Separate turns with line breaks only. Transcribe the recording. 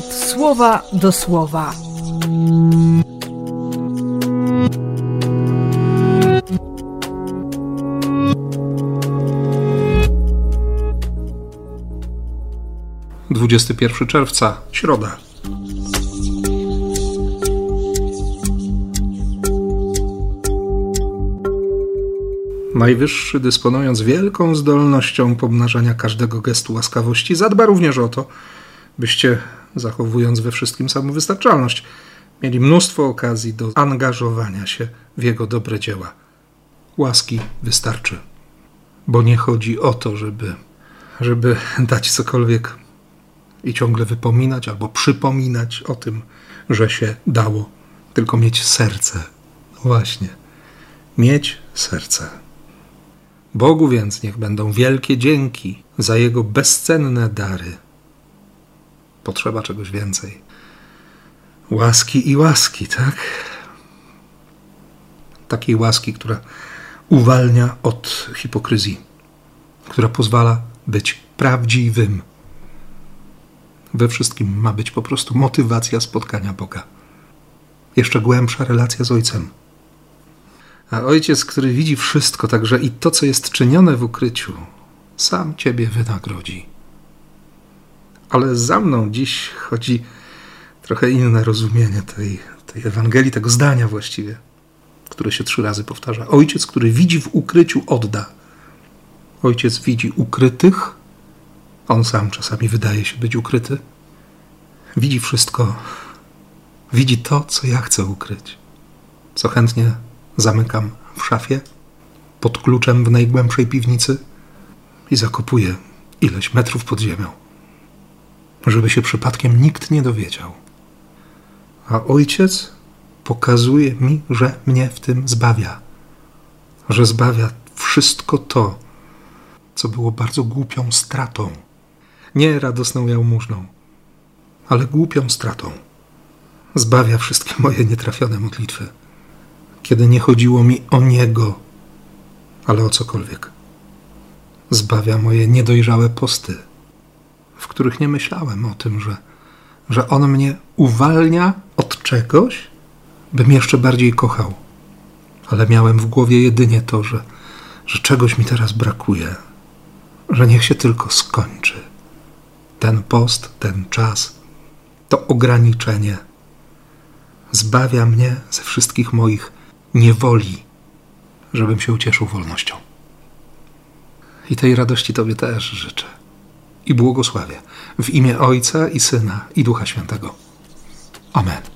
słowa do słowa.
Dwudziesty pierwszy czerwca, środa. Najwyższy, dysponując wielką zdolnością pomnażania każdego gestu łaskawości, zadba również o to, byście, zachowując we wszystkim samowystarczalność, mieli mnóstwo okazji do angażowania się w jego dobre dzieła. Łaski wystarczy, bo nie chodzi o to, żeby, żeby dać cokolwiek i ciągle wypominać albo przypominać o tym, że się dało, tylko mieć serce. Właśnie, mieć serce. Bogu więc niech będą wielkie dzięki za Jego bezcenne dary. Potrzeba czegoś więcej. Łaski i łaski, tak? Takiej łaski, która uwalnia od hipokryzji, która pozwala być prawdziwym. We wszystkim ma być po prostu motywacja spotkania Boga. Jeszcze głębsza relacja z Ojcem a ojciec, który widzi wszystko, także i to, co jest czynione w ukryciu, sam ciebie wynagrodzi. Ale za mną dziś chodzi trochę inne rozumienie tej, tej Ewangelii, tego zdania właściwie, które się trzy razy powtarza. Ojciec, który widzi w ukryciu, odda. Ojciec widzi ukrytych, on sam czasami wydaje się być ukryty. Widzi wszystko, widzi to, co ja chcę ukryć, co chętnie zamykam w szafie, pod kluczem w najgłębszej piwnicy i zakopuję ileś metrów pod ziemią, żeby się przypadkiem nikt nie dowiedział. A ojciec pokazuje mi, że mnie w tym zbawia, że zbawia wszystko to, co było bardzo głupią stratą. Nie radosną jałmużną, ale głupią stratą. Zbawia wszystkie moje nietrafione modlitwy kiedy nie chodziło mi o Niego, ale o cokolwiek. Zbawia moje niedojrzałe posty, w których nie myślałem o tym, że, że On mnie uwalnia od czegoś, bym jeszcze bardziej kochał. Ale miałem w głowie jedynie to, że, że czegoś mi teraz brakuje, że niech się tylko skończy. Ten post, ten czas, to ograniczenie zbawia mnie ze wszystkich moich niewoli, żebym się ucieszył wolnością. I tej radości Tobie też życzę i błogosławia. W imię Ojca i Syna i Ducha Świętego. Amen.